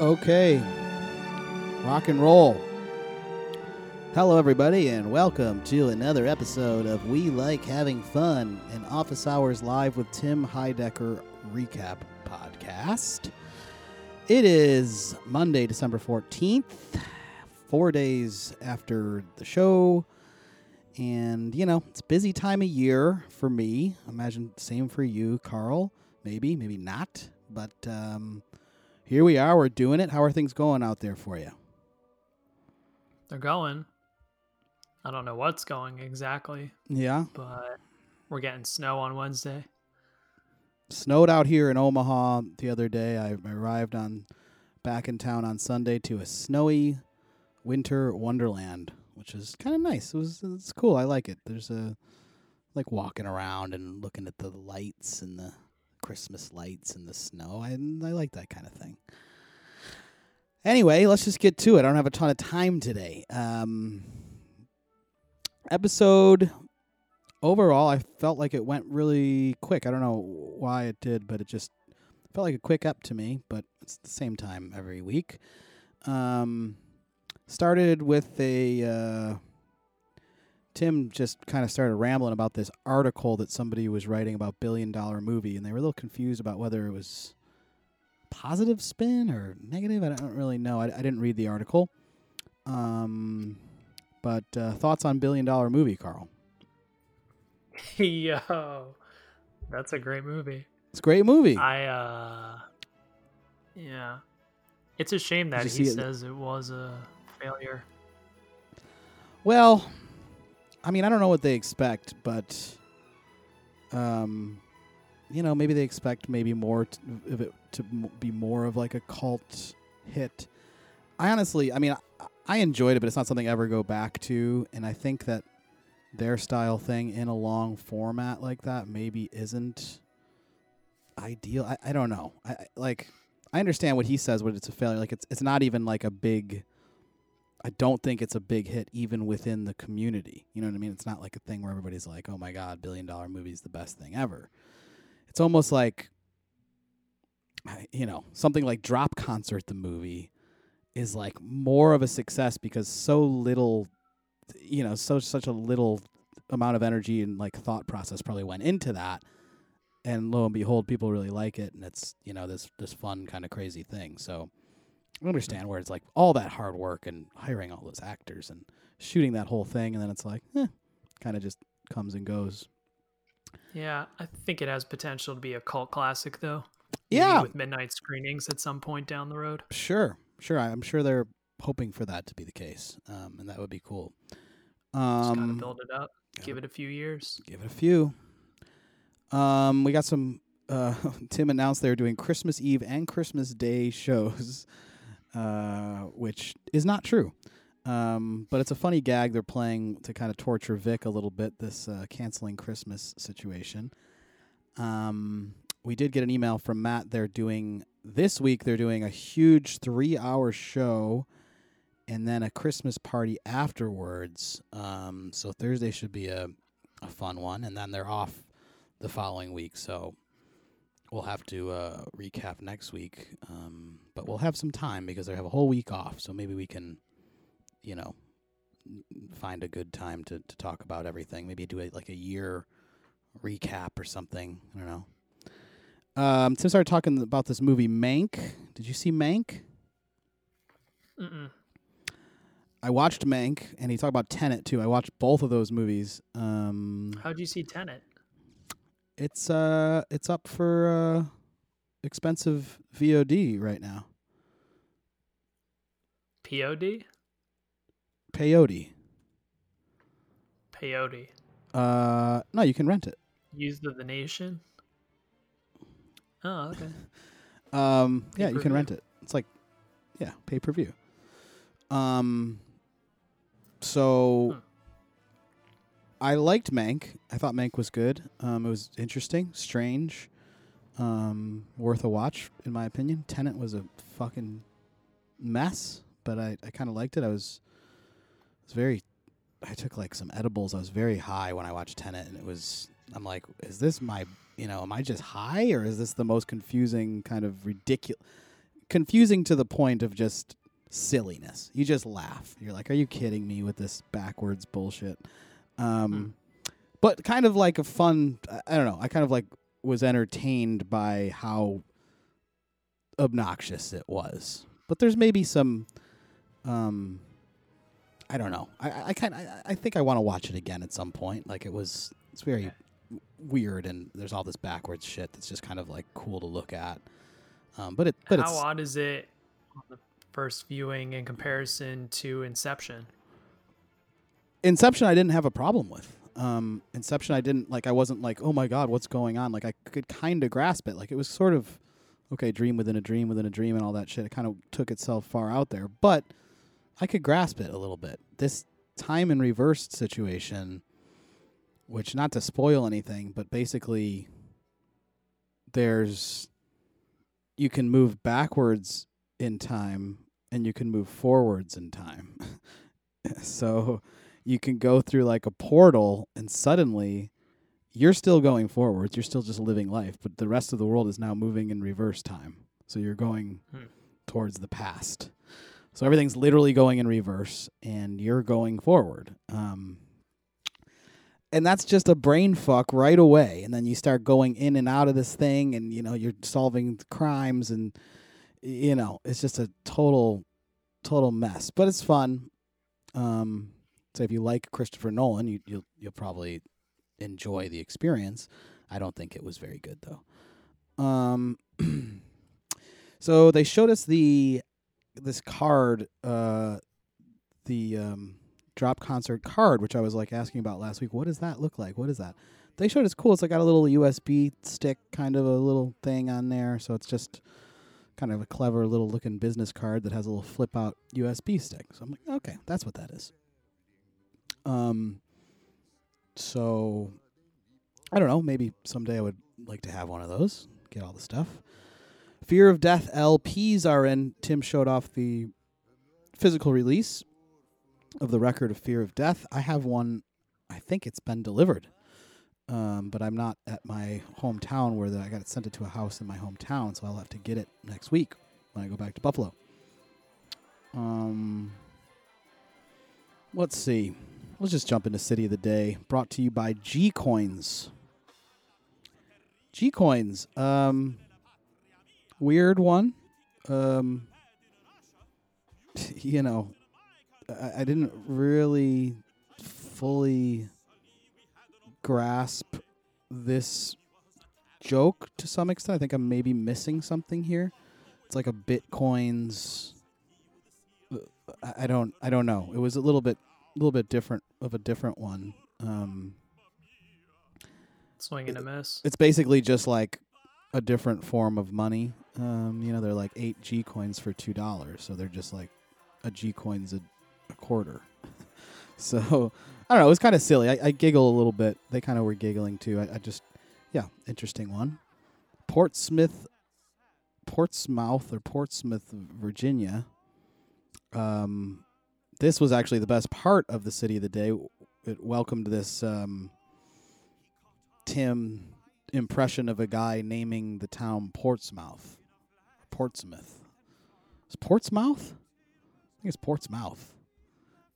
Okay. Rock and roll. Hello, everybody, and welcome to another episode of We Like Having Fun, an Office Hours Live with Tim Heidecker recap podcast. It is Monday, December 14th, four days after the show. And, you know, it's busy time of year for me. Imagine same for you, Carl. Maybe, maybe not. But um, here we are. We're doing it. How are things going out there for you? They're going. I don't know what's going exactly, Yeah. but we're getting snow on Wednesday. Snowed out here in Omaha the other day. I arrived on back in town on Sunday to a snowy winter wonderland, which is kind of nice. It was it's cool. I like it. There's a like walking around and looking at the lights and the Christmas lights and the snow. I I like that kind of thing. Anyway, let's just get to it. I don't have a ton of time today. Um, episode overall, I felt like it went really quick. I don't know why it did, but it just felt like a quick up to me. But it's the same time every week. Um, started with a uh, Tim just kind of started rambling about this article that somebody was writing about billion dollar movie, and they were a little confused about whether it was positive spin or negative. I don't really know. I, I didn't read the article. Um, but uh, thoughts on billion dollar movie, Carl? Yo, that's a great movie. It's a great movie. I uh, yeah, it's a shame that he it- says it was a failure. Well, I mean, I don't know what they expect, but um, you know, maybe they expect maybe more t- of it to be more of like a cult hit. I honestly, I mean, I, I enjoyed it, but it's not something I ever go back to, and I think that their style thing in a long format like that maybe isn't ideal. I, I don't know. I I- like I understand what he says when it's a failure. Like it's it's not even like a big I don't think it's a big hit even within the community. You know what I mean? It's not like a thing where everybody's like, "Oh my god, billion dollar movie is the best thing ever." It's almost like you know, something like Drop Concert the movie is like more of a success because so little you know, so such a little amount of energy and like thought process probably went into that. And lo and behold, people really like it and it's, you know, this this fun kind of crazy thing. So I understand where it's like all that hard work and hiring all those actors and shooting that whole thing, and then it's like, eh, kind of just comes and goes. Yeah, I think it has potential to be a cult classic, though. Maybe Yeah, with midnight screenings at some point down the road. sure, sure. I'm sure they're hoping for that to be the case, um, and that would be cool. Just gotta Um, build it up, give it a few years. give it a few. Um, we got some. Uh, Tim announced they were doing Christmas Eve and Christmas Day shows, uh, which is not true. Um, but it's a funny gag they're playing to kind of torture Vic a little bit. This uh, canceling Christmas situation. Um, we did get an email from Matt. They're doing this week. They're doing a huge three-hour show, and then a Christmas party afterwards. Um, so Thursday should be a a fun one, and then they're off the following week. So we'll have to uh, recap next week, um, but we'll have some time because they have a whole week off. So maybe we can, you know, find a good time to to talk about everything. Maybe do a, like a year recap or something. I don't know. Um, Tim started talking about this movie Mank. Did you see Mank? Mm-mm. I watched Mank, and he talked about Tenet too. I watched both of those movies. Um, How'd you see Tenet? It's uh it's up for uh expensive VOD right now. Pod? Peyote. Peyote. Uh no, you can rent it. Used of the nation. Oh, okay. Um yeah, you can rent it. It's like yeah, pay-per-view. Um so Hmm. I liked Mank. I thought Mank was good. Um it was interesting, strange, um worth a watch in my opinion. Tenet was a fucking mess, but I I kind of liked it. I was was very I took like some edibles. I was very high when I watched Tenet, and it was. I'm like, is this my? You know, am I just high, or is this the most confusing kind of ridiculous? confusing to the point of just silliness. You just laugh. You're like, "Are you kidding me with this backwards bullshit?" Um, but kind of like a fun. I- don't know. I kind of like was entertained by how obnoxious it was. But there's maybe some. Um, I don't know. I I, kind I, I think I want to watch it again at some point. Like it was. It's very weird, and there's all this backwards shit that's just kind of like cool to look at. Um, but it but How odd is it on the first viewing in comparison to Inception? Inception I didn't have a problem with. Um, Inception I didn't like. I wasn't like, oh my god, what's going on? Like I could kind of grasp it. Like it was sort of okay, dream within a dream within a dream and all that shit. It kind of took itself far out there, but I could grasp it a little bit. This time in reverse situation, which not to spoil anything, but basically there's you can move backwards in time and you can move forwards in time. so you can go through like a portal and suddenly you're still going forwards. You're still just living life, but the rest of the world is now moving in reverse time. So you're going Hmm. towards the past. So everything's literally going in reverse and you're going forward. Um, and that's just a brain fuck right away. And then you start going in and out of this thing and, you know, you're solving crimes and, you know, it's just a total, total mess. But it's fun. Um, so if you like Christopher Nolan, you, you'll you'll probably enjoy the experience. I don't think it was very good though. Um, so they showed us the this card, uh, the um, drop concert card, which I was like asking about last week. What does that look like? What is that? They showed us cool. It's like got a little USB stick, kind of a little thing on there. So it's just kind of a clever little looking business card that has a little flip out USB stick. So I'm like, okay, that's what that is. Um, so I don't know. Maybe someday I would like to have one of those. Get all the stuff. Fear of Death LPs are in. Tim showed off the physical release of the record of Fear of Death. I have one. I think it's been delivered, um, but I'm not at my hometown where the, I got it sent it to a house in my hometown, so I'll have to get it next week when I go back to Buffalo. Um, let's see. Let's just jump into City of the Day, brought to you by G Coins. G Coins, um, weird one. Um, you know, I, I didn't really fully grasp this joke to some extent. I think I'm maybe missing something here. It's like a Bitcoin's. I- I don't. I don't know. It was a little bit, little bit different of a different one. Um, Swing and a miss. it's basically just like a different form of money. Um, you know, they're like eight G coins for two dollars, so they're just like a G coin's a, a quarter. so I don't know. It was kind of silly. I, I giggle a little bit. They kind of were giggling too. I, I just, yeah, interesting one. Portsmouth, Portsmouth or Portsmouth, Virginia. Um, this was actually the best part of the city of the day. It welcomed this um, Tim impression of a guy naming the town Portsmouth. Portsmouth. Is Portsmouth? I think it's Portsmouth.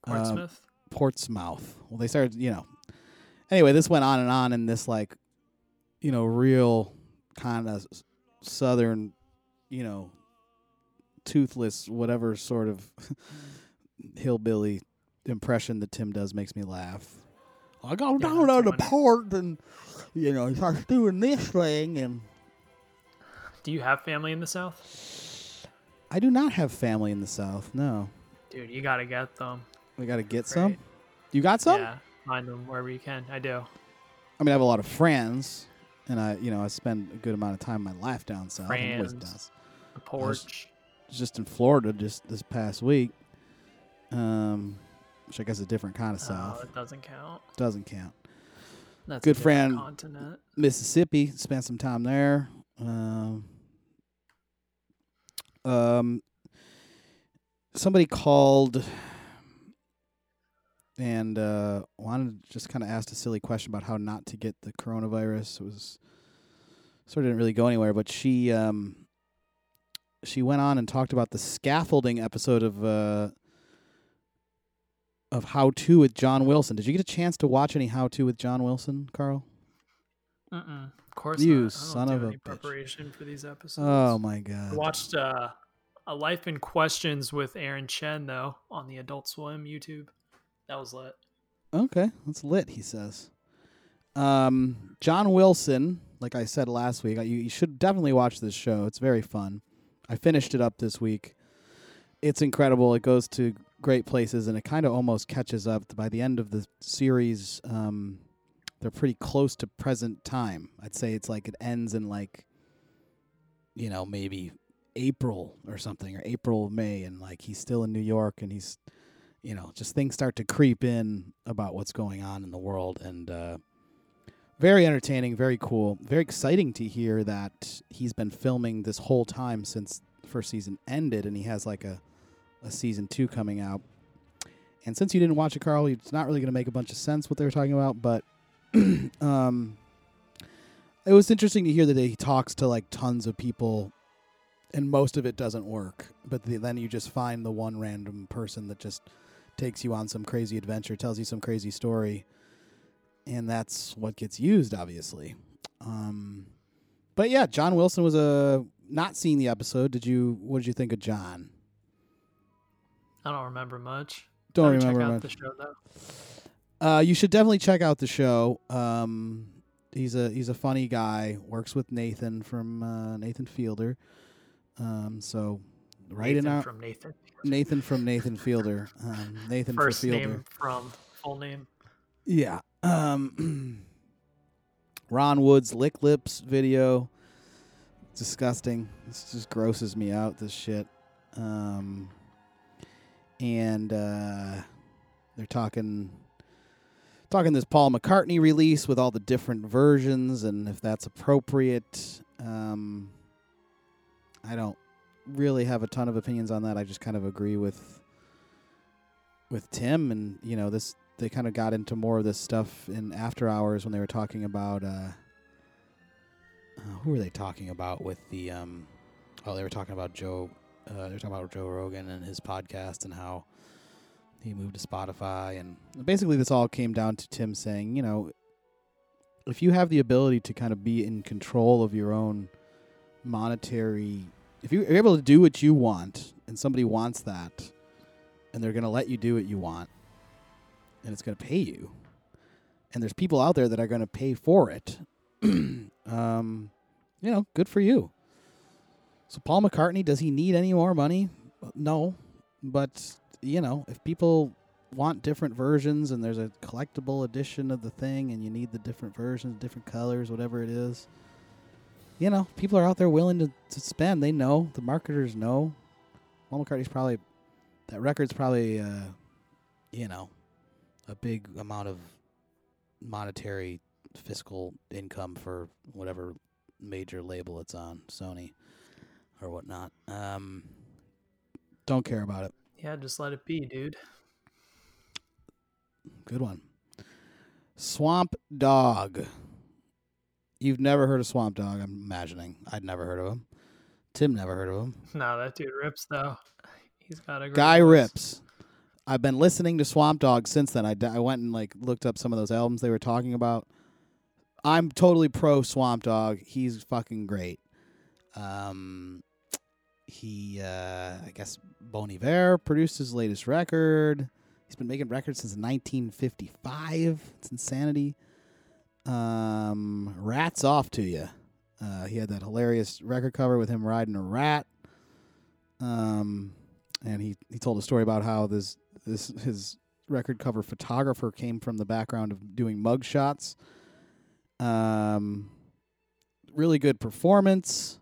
Um, Portsmouth. Portsmouth. Well, they started, you know. Anyway, this went on and on in this like, you know, real kind of southern, you know, toothless, whatever sort of hillbilly impression that Tim does makes me laugh. I go Yeah, down to the port and, you know, he starts doing this thing, and Do you have family in the South? I do not have family in the South. No, Dude, you gotta get them. we got to get some. You got some? Yeah, find them wherever you can. I do. I mean, I have a lot of friends, and I, you know, I spend a good amount of time in my life down south. Friends. The porch. just in Florida just this past week, um, which I guess is a different kind of Oh, south. it doesn't count. Doesn't count. That's Good friend. Continent. Mississippi, spent some time there. Um, um, somebody called and uh, wanted just kind of asked a silly question about how not to get the coronavirus. It was sort of didn't really go anywhere, but she um, she went on and talked about the scaffolding episode of uh, of How To with John Wilson. Did you get a chance to watch any How To with John Wilson, Carl? Mm-mm. Of course You not. Son of a bitch. preparation for these episodes. Oh my god! I watched uh, a Life in Questions with Aaron Chen though on the Adult Swim YouTube. That was lit. Okay, that's lit. He says. Um, John Wilson, like I said last week, you, you should definitely watch this show. It's very fun. I finished it up this week. It's incredible. It goes to great places, and it kind of almost catches up. By the end of the series, um, they're pretty close to present time. I'd say it's like it ends in like, you know, maybe April or something, or April May, and like he's still in New York, and he's you know, just things start to creep in about what's going on in the world, and uh, very entertaining, very cool, very exciting to hear that he's been filming this whole time since first season ended, and he has like a a season two coming out. And since you didn't watch it, Carl, it's not really going to make a bunch of sense what they were talking about, but um, it was interesting to hear that he talks to like tons of people and most of it doesn't work. But the, then you just find the one random person that just takes you on some crazy adventure, tells you some crazy story, and that's what gets used, obviously. Um, but yeah, John Wilson was a not seeing the episode. Did you? What did you think of John? I don't remember much. Don't remember check out much. the show though. Uh, you should definitely check out the show. Um, he's a he's a funny guy. Works with Nathan from uh, Nathan Fielder. Um, so right in our from Nathan. Nathan from Nathan Fielder. Um, Nathan First Fielder. name from full name. Yeah. Um, Ron Wood's lick lips video. Disgusting. This just grosses me out. This shit. Um, and uh, they're talking talking this Paul McCartney release with all the different versions and if that's appropriate. Um, I don't really have a ton of opinions on that. I just kind of agree with with Tim and you know this they kind of got into more of this stuff in after hours when they were talking about uh, uh who were they talking about with the um oh they were talking about Joe uh, they're talking about Joe Rogan and his podcast and how he moved to Spotify. And basically this all came down to Tim saying you know if you have the ability to kind of be in control of your own monetary if you're able to do what you want and somebody wants that and they're going to let you do what you want and it's going to pay you. And there's people out there that are going to pay for it. Um you know good for you so paul mccartney does he need any more money? No but you know if people want different versions and there's a collectible edition of the thing and you need the different versions different colors whatever it is you know people are out there willing to, to spend. They know. The marketers know. Paul mccartney's probably that record's probably uh you know a big amount of monetary fiscal income for whatever major label it's on, Sony or whatnot. Um, don't care about it. Yeah, just let it be, dude. Good one. Swamp Dogg. You've never heard of Swamp Dogg, I'm imagining. I'd never heard of him. Tim never heard of him. No, that dude rips though. He's got a great Guy voice. rips. I've been listening to Swamp Dogg since then. I, d- I went and like looked up some of those albums they were talking about. I'm totally pro Swamp Dogg. He's fucking great. Um, he, uh, I guess Bon Iver produced his latest record. He's been making records since 1955. It's insanity. Um, rats off to you. Uh, he had that hilarious record cover with him riding a rat. Um, and he, he told a story about how this this his record cover photographer came from the background of doing mug shots. Um, really good performance.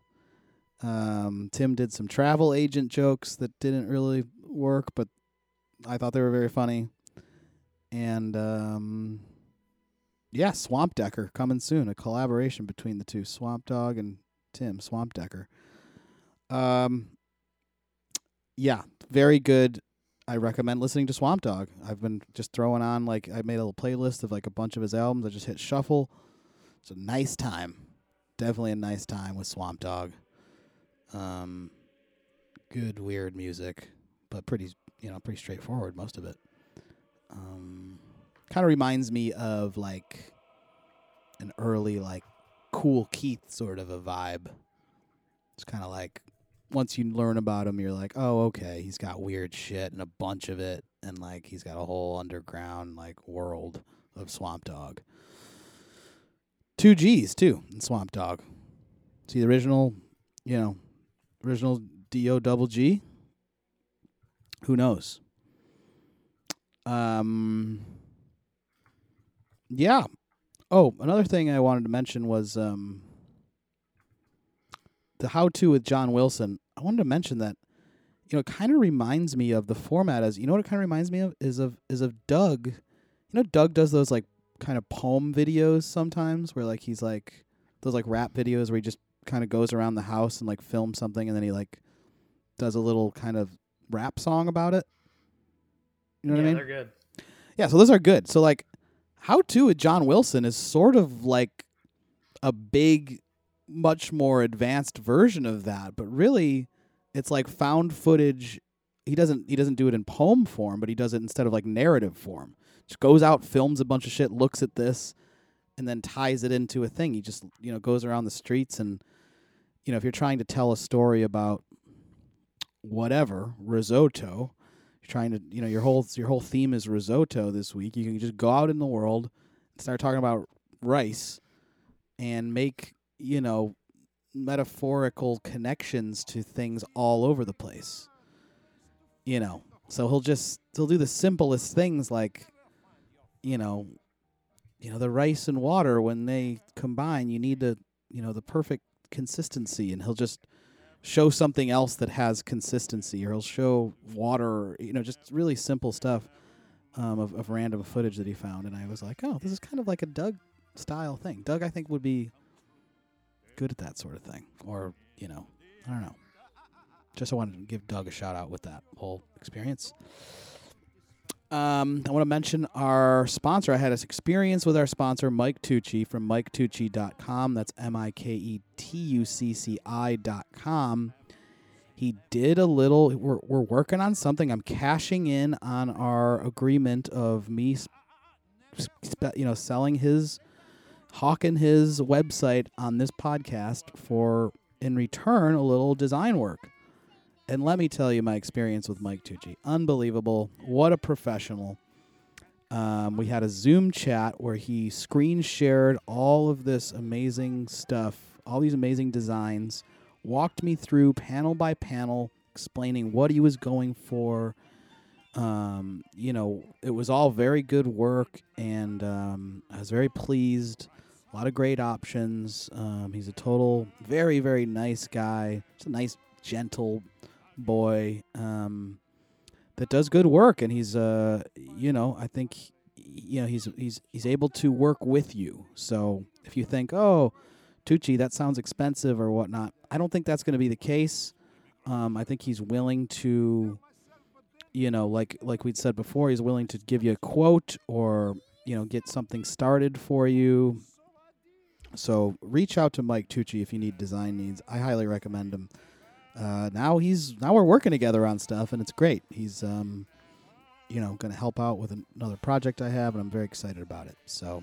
Um, Tim did some travel agent jokes that didn't really work, but I thought they were very funny. And um, yeah, Swamp Decker coming soon. A collaboration between the two, Swamp Dogg and Tim Swamp Decker. Um, yeah, very good. I recommend listening to Swamp Dogg. I've been just throwing on like I made a little playlist of like a bunch of his albums. I just hit shuffle. It's a nice time. Definitely a nice time with Swamp Dogg. Um, good weird music, but pretty you know pretty straightforward most of it. Um, kind of reminds me of like an early like Kool Keith sort of a vibe. It's kind of like once you learn about him, you're like, oh, okay, he's got weird shit and a bunch of it, and like he's got a whole underground like world of Swamp Dogg. Two G's too in Swamp Dogg. See the original, you know, original D O double G. Who knows? Um. Yeah. Oh, another thing I wanted to mention was um the how to with John Wilson. I wanted to mention that you know it kind of reminds me of the format as you know what it kind of reminds me of is of is of Doug. You know Doug does those like kind of poem videos sometimes where like he's like those like rap videos where he just kind of goes around the house and like films something and then he like does a little kind of rap song about it. You know yeah, what I mean? they're good. Yeah, so those are good. So like How to with John Wilson is sort of like a big much more advanced version of that, but really it's like found footage. He doesn't he doesn't do it in poem form, but he does it instead of like narrative form. Just goes out, films a bunch of shit, looks at this, and then ties it into a thing. He just, you know, goes around the streets and you know, if you're trying to tell a story about whatever, risotto, you're trying to, you know, your whole your whole theme is risotto this week. You can just go out in the world and start talking about rice and make, you know, metaphorical connections to things all over the place. You know, so he'll just he'll do the simplest things like, you know, you know the rice and water when they combine, you need to, you know, the perfect consistency, and he'll just show something else that has consistency, or he'll show water, you know, just really simple stuff um, of, of random footage that he found, and I was like, oh, this is kind of like a Doug style thing. Doug, I think, would be good at that sort of thing, or you know, I don't know. Just I wanted to give Doug a shout out with that whole experience. Um, I want to mention our sponsor. I had this experience with our sponsor, Mike Tucci from MikeTucci.com. That's M I K E T U C C I.com. He did a little, we're, we're working on something. I'm cashing in on our agreement of me, you know, selling his, hawking his website on this podcast for, in return, a little design work. And let me tell you my experience with Mike Tucci. Unbelievable. What a professional. Um, we had a Zoom chat where he screen shared all of this amazing stuff, all these amazing designs, walked me through panel by panel, explaining what he was going for. Um, you know, it was all very good work, and um, I was very pleased. A lot of great options. Um, he's a total, very, very nice guy. Just a nice, gentle boy um, that does good work, and he's uh, you know, I think you know he's he's he's able to work with you. So if you think, oh, Tucci, that sounds expensive or whatnot, I don't think that's going to be the case. Um, I think he's willing to, you know, like like we'd said before, he's willing to give you a quote or you know get something started for you. So reach out to Mike Tucci if you need design needs. I highly recommend him uh, now he's now we're working together on stuff, and it's great. He's um, you know, going to help out with an- another project I have, and I'm very excited about it. So,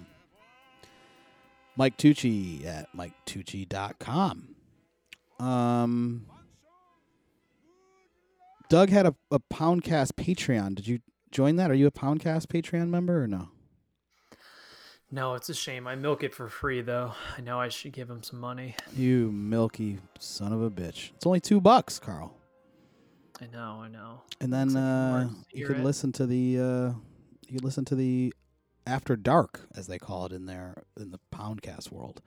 Mike Tucci at MikeTucci.com. Um, Doug had a, a Poundcast Patreon. Did you join that? Are you a Poundcast Patreon member or no? No, it's a shame. I milk it for free though. I know I should give him some money. You milky son of a bitch. It's only two bucks, Carl. I know, I know. And then like uh, you it. listen to the uh, you can listen to the after dark as they call it in their in the Poundcast world.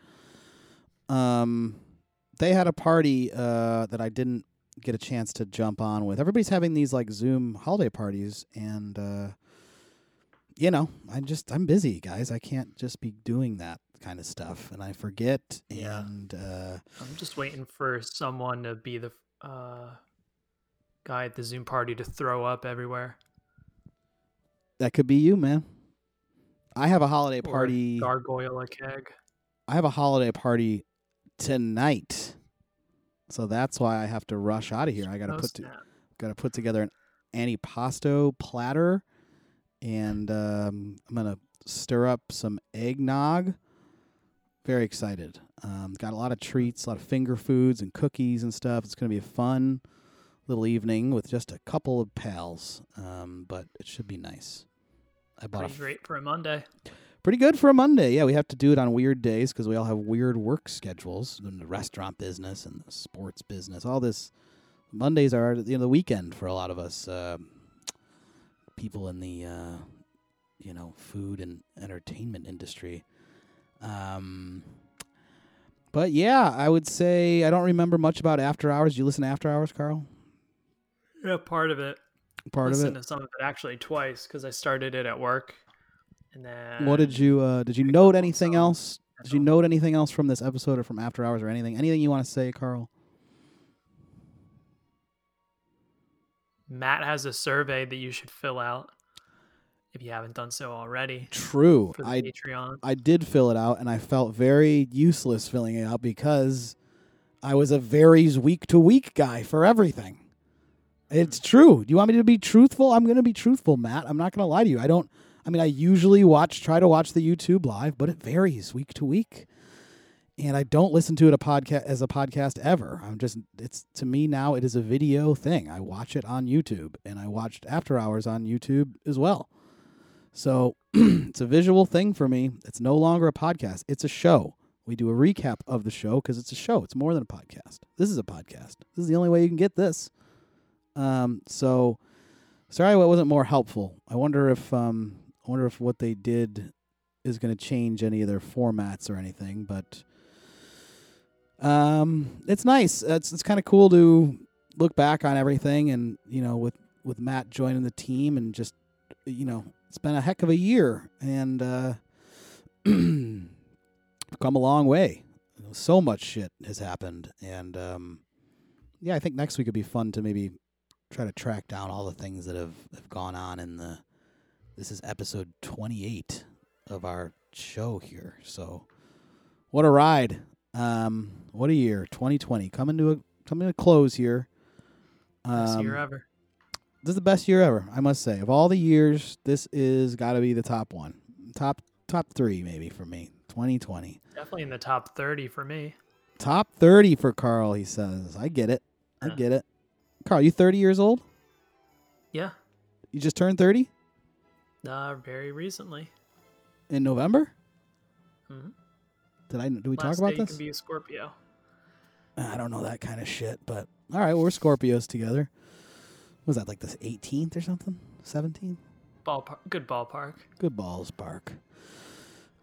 Um, they had a party uh, that I didn't get a chance to jump on with. Everybody's having these like Zoom holiday parties, and uh, you know, I'm just I'm busy, guys. I can't just be doing that kind of stuff, and I forget. Yeah. And uh, I'm just waiting for someone to be the uh, guy at the Zoom party to throw up everywhere. that could be you, man. I have a holiday or party. Gargoyle a keg. I have a holiday party tonight So that's why I have to rush out of here. I got to Oh, put to, got to put together an antipasto platter, and um, I'm gonna stir up some eggnog. Very excited. Um, got a lot of treats, a lot of finger foods and cookies and stuff. It's gonna be a fun little evening with just a couple of pals, um, but it should be nice. I bought a Pretty great for a Monday. pretty good for a Monday. Yeah, we have to do it on weird days because we all have weird work schedules in the restaurant business and the sports business. All this Mondays are you know the weekend for a lot of us um people in the uh, you know food and entertainment industry. Um, but yeah, I would say I don't remember much about After Hours. You listen to After Hours, Carl? Yeah, part of it. Part of it. to some of it actually twice because I started it at work, and then What did you uh, did you note anything else? Did you note anything else from this episode or from After Hours or anything? Anything you want to say, Carl? Matt has a survey that you should fill out if you haven't done so already True. for I Patreon. I did fill it out and I felt very useless filling it out because I was a varies week to week guy for everything. It's mm. true. Do you want me to be truthful? I'm going to be truthful, Matt. I'm not going to lie to you. I don't I mean I usually watch try to watch the YouTube live, but it varies week to week. And I don't listen to it a podcast as a podcast ever. I'm just it's to me now it is a video thing. I watch it on YouTube and I watched After Hours on YouTube as well. So it's a visual thing for me. It's no longer a podcast. It's a show. We do a recap of the show because it's a show. It's more than a podcast. This is a podcast. This is the only way you can get this. Um, so sorry, what wasn't more helpful. I wonder if um, I wonder if what they did is going to change any of their formats or anything. But um, it's nice. It's it's kind of cool to look back on everything, and you know, with with Matt joining the team and just you know, it's been a heck of a year and uh come a long way. So much shit has happened and um yeah, I think next week would be fun to maybe try to track down all the things that have, have gone on in the this is episode 28 of our show here. So what a ride. Um what a year 2020 coming to a coming to a close here. Best year Um, ever. this is the best year ever, I must say. Of all the years, this is got to be the top one, top top three maybe for me. 2020, Definitely in the top 30 for me. top 30 for Carl. He says, "I get it, I get it." Carl, you 30 years old? Yeah. You just turned 30 Uh, very recently. in November. Mhm. Did I? Do we Last talk about day this? can be a Scorpio. I don't know that kind of shit, but all right, we're Scorpios together. Was that like the 18th or something? 17th? Ballpark. Good ballpark. Good balls, park.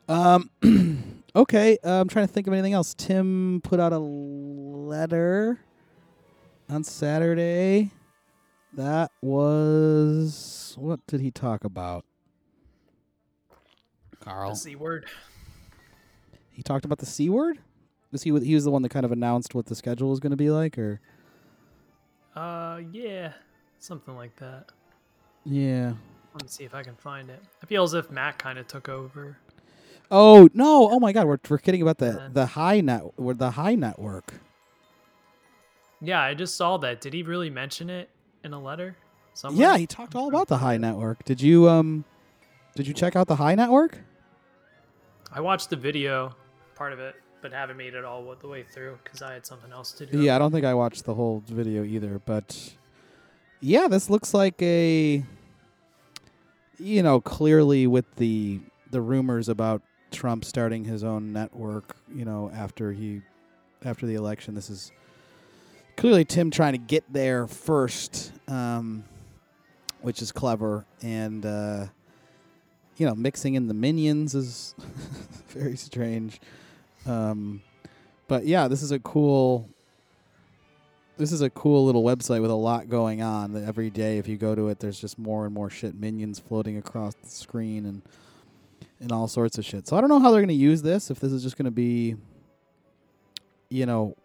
Um, okay. Uh, I'm trying to think of anything else. Tim put out a letter on Saturday. That was what did he talk about? Carl. The C word. He talked about the c word. Was he? He was the one that kind of announced what the schedule was going to be like, or Uh, yeah. Something like that. yeah. Let me see if I can find it. I feel as if Matt kind of took over. Oh no! Oh my God, we're we're kidding about the Then- the high net, the high network. Yeah, I just saw that. Did he really mention it in a letter? Somewhere? Yeah, he talked all about the HEI Network. Did you um did you check out the HEI Network? I watched the video, part of it, but haven't made it all the way through because I had something else to do. Yeah, I don't think I watched the whole video either, but yeah, this looks like a you know, clearly with the the rumors about Trump starting his own network, you know, after he after the election, this is clearly Tim trying to get there first, um, which is clever and uh you know, mixing in the minions is very strange. Um, but yeah, this is a cool. This is a cool little website with a lot going on. Every day, if you go to it, there's just more and more shit, minions floating across the screen, and and all sorts of shit. So I don't know how they're going to use this. If this is just going to be, you know,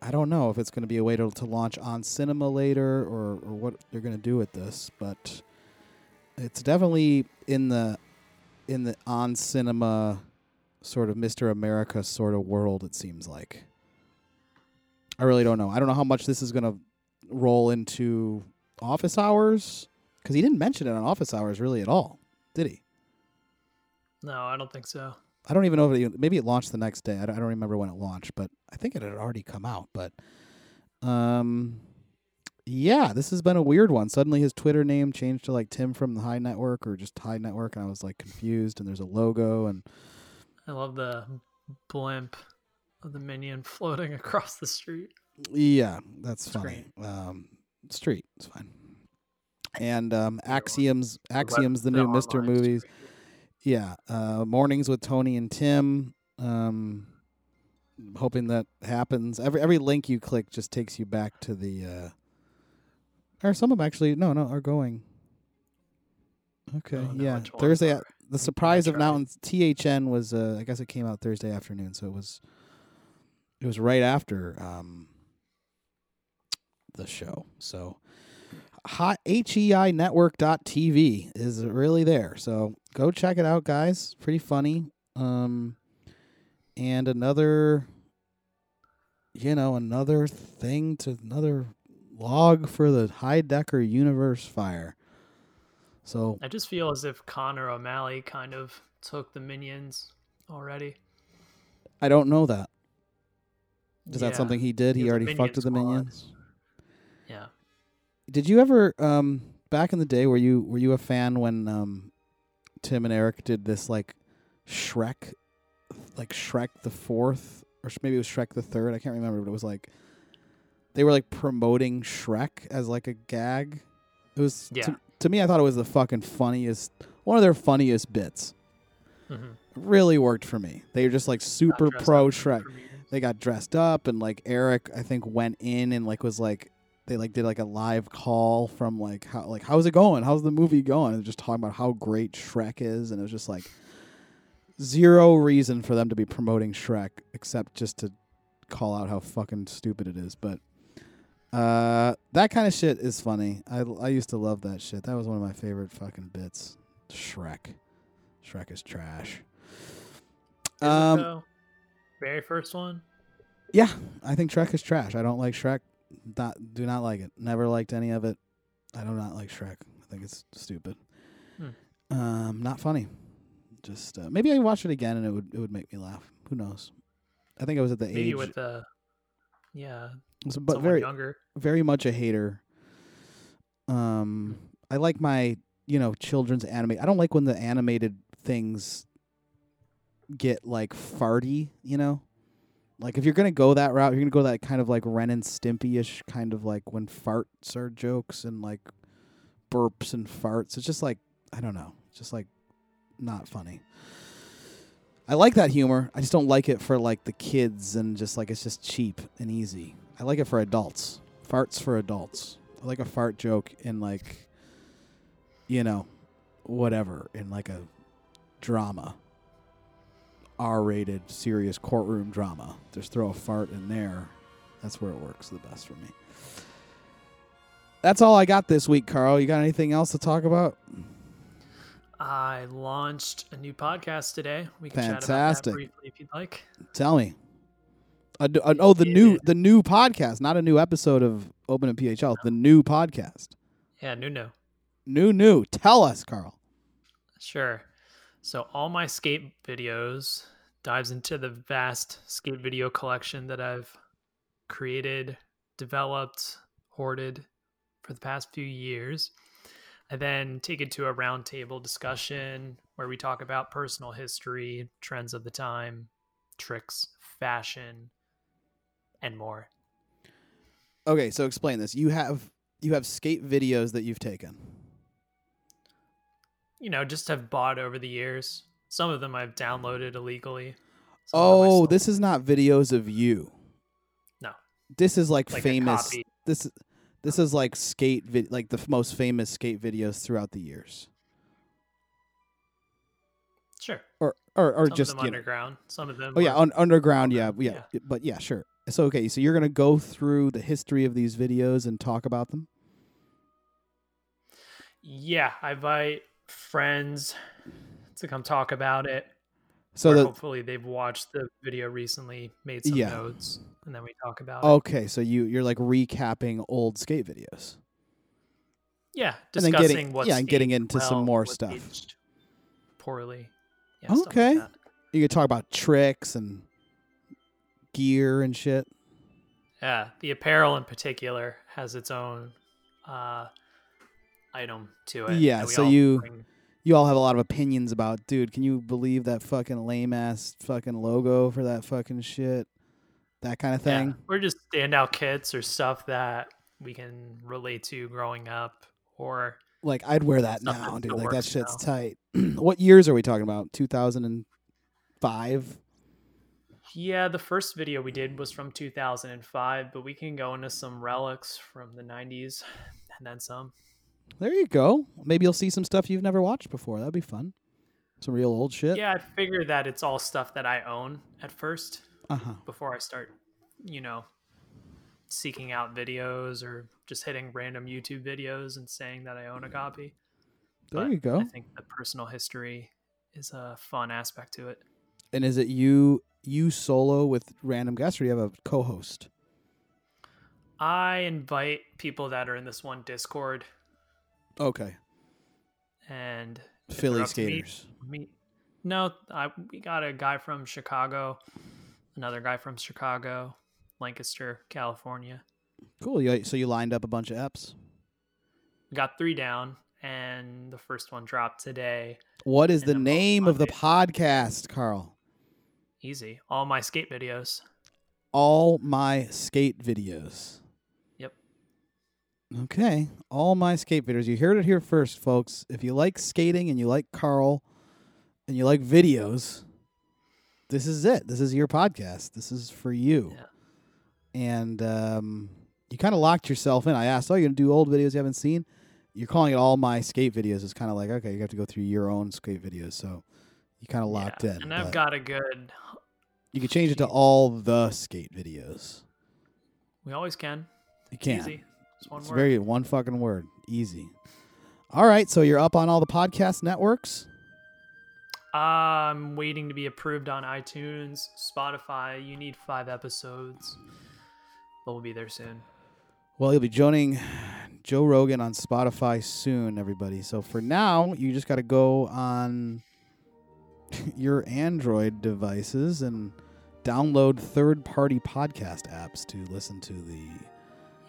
I don't know if it's going to be a way to to launch on cinema later, or or what they're going to do with this. But it's definitely in the in the on cinema sort of Mr. America sort of world. It seems like. I really don't know. I don't know how much this is going to roll into office hours because he didn't mention it on office hours really at all, did he? No, I don't think so. I don't even know if it, maybe it launched the next day. I don't, I don't remember when it launched, but I think it had already come out. But um, yeah, this has been a weird one. Suddenly his Twitter name changed to like Tim from the HEI Network or just HEI Network, and I was like confused. And there's a logo, and I love the blimp of the minion floating across the street. yeah, that's funny. Um, street, it's fine. And um, Axioms, Axioms, the new Mister movies. Yeah, uh, mornings with Tony and Tim. Um, hoping that happens. Every every link you click just takes you back to the. Uh, or some of them actually no no are going. Okay, Oh, no, yeah, Thursday. are? The surprise of mountains. THN was. Uh, I guess it came out Thursday afternoon, so it was. It was right after um, the show. So, hot HEI network.tv is really there. So go check it out, guys. Pretty funny. Um, and another, you know, another thing to another log for the Heidecker Universe fire. So I just feel as if Connor O'Malley kind of took the minions already. I don't know that. Is Yeah, that something he did? He, a already fucked with the minions. Yeah. Did you ever um back in the day were you were you a fan when um Tim and Eric did this like Shrek like Shrek the 4th or maybe it was Shrek the 3rd, I can't remember, but it was like they were like promoting Shrek as like a gag. It was Yeah. to, to me I thought it was the fucking funniest one of their funniest bits. Mm-hmm. Really worked for me. They were just like super pro Shrek they got dressed up and like Eric I think went in and like was like they like did like a live call from like how like how's it going? How's the movie going? And just talking about how great Shrek is and it was just like zero reason for them to be promoting Shrek except just to call out how fucking stupid it is. But uh that kind of shit is funny. I I used to love that shit. That was one of my favorite fucking bits. Shrek. Shrek is trash. Um very first one. Yeah, I think Shrek is trash. I don't like Shrek. Not do not like it. Never liked any of it. I do not like Shrek. I think it's stupid. Hmm. Um, not funny. Just uh, maybe I watch it again and it would it would make me laugh. Who knows? I think I was at the Maybe age, with the yeah, so- but someone very younger. very much a hater. Um, I like my you know children's anime. I don't like when the animated things get like farty. You know, like if you're gonna go that route, you're gonna go that kind of like Ren and Stimpy ish kind of like when farts are jokes and like burps and farts. It's just like I don't know, it's just like not funny. I like that humor. I just don't like it for like the kids and just like it's just cheap and easy. I like it for adults. Farts for adults. I like a fart joke in like you know, whatever, in like a drama. R rated serious courtroom drama. Just throw a fart in there. That's where it works the best for me. That's all I got this week, Carl. You got anything else to talk about? I launched a new podcast today. We can chat about Fantastic. that briefly if you'd like. Tell me. Oh, the new the new podcast, not a new episode of Open and PHL. The new podcast, Yeah, new new. new new. Tell us, Carl. Sure. So all my skate videos dives into the vast skate video collection that I've created, developed, hoarded for the past few years. I then take it to a roundtable discussion where we talk about personal history, trends of the time, tricks, fashion, and more. Okay, so explain this. You have you have skate videos that you've taken. You know, just have bought over the years. Some of them I've downloaded illegally. Some of them I Oh, this is not videos of you. No. This is like, like famous. This this is like skate vid- like the f- most famous skate videos throughout the years. Sure. Or or, or Some just of them you know- underground. Some of them. Oh yeah, un- underground. Yeah, over, yeah, but yeah, sure. So okay, so you're gonna go through the history of these videos and talk about them. yeah. I invite friends to come talk about it. So the hopefully they've watched the video recently, made some Yeah. notes. and then we talk about it. Okay, so you you're like recapping old skate videos. Yeah, And then discussing getting- yeah, and getting into some more stuff. Poorly. Yeah, stuff like Okay. You could talk about tricks and gear and shit. Yeah, the apparel in particular has its own uh, item to it. Yeah, so all you- bring. You all have a lot of opinions about, dude. Can you believe that fucking lame ass fucking logo for that fucking shit? That kind of Yeah, we're just standout kits or stuff that we can relate to growing up, or Like I'd wear that now, dude. Like that shit's now. tight. what years are we talking about? Two thousand and five. Yeah, the first video we did was from 2005, but we can go into some relics from the 90s and then some. There you go. Maybe you'll see some stuff you've never watched before. That'd be fun. Some real old shit. Yeah, I figured that it's all stuff that I own at first Uh huh. before I start, you know, seeking out videos or just hitting random YouTube videos and saying that I own a copy. There But you go. I think the personal history is a fun aspect to it. And is it you you solo with random guests, or do you have a co-host? I invite people that are in this one Discord Okay. and Philly to me- skaters. Me, no, I we got a guy from Chicago, another guy from Chicago, Lancaster, California. Cool. You, so you lined up a bunch of apps. We got three down, and the first one dropped today. What is the name of the podcast, Carl? Easy. All my skate videos. All my skate videos. Yep. Okay. All my skate videos. You heard it here first, folks. If you like skating and you like Carl and you like videos, this is it. This is your podcast. This is for you. Yeah. And um, you kind of locked yourself in. I asked, "Oh, you're gonna do old videos you haven't seen?" You're calling it all my skate videos. It's kind of like, okay, you have to go through your own skate videos. So you kind of locked Yeah, in. And I've but got a good. You can change it to all the skate videos. We always can. You It's can. Easy. It's one It's word. very one fucking word. Easy. All right, so you're up on all the podcast networks. I'm waiting to be approved on iTunes, Spotify. You need five episodes, but we'll be there soon. Well, you'll be joining Joe Rogan on Spotify soon, everybody. So for now, you just got to go on your Android devices and download third-party podcast apps to listen to the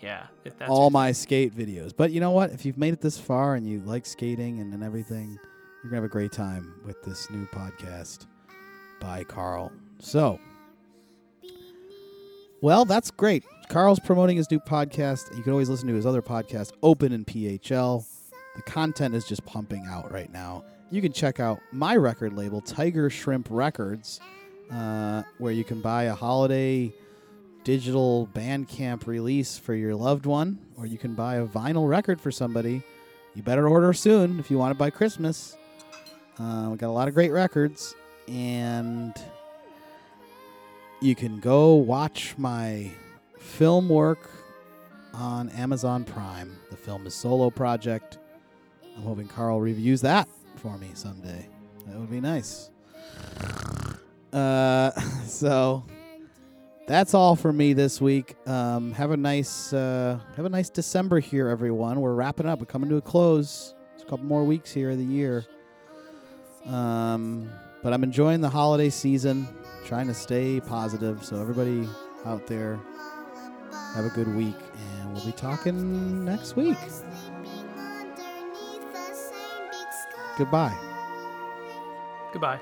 Yeah, if that's all my skate videos. But you know what? If you've made it this far and you like skating and, and everything, you're gonna have a great time with this new podcast by Carl. So, well, that's great. Carl's promoting his new podcast. You can always listen to his other podcast, Open and PHL. The content is just pumping out right now. You can check out my record label, Tiger Shrimp Records, uh, where you can buy a holiday digital Bandcamp release for your loved one, or you can buy a vinyl record for somebody. You better order soon if you want it by Christmas. Uh, we got a lot of great records, and you can go watch my film work on Amazon Prime. The film is Solo Project. I'm hoping Carl reviews that for me someday. That would be nice. Uh, so that's all for me this week. Um, have a nice uh, have a nice December here, everyone. We're wrapping up. We're coming to a close. There's a couple more weeks here of the year. Um, but I'm enjoying the holiday season. Trying to stay positive. So everybody out there, have a good week, and we'll be talking next week. Goodbye. Goodbye.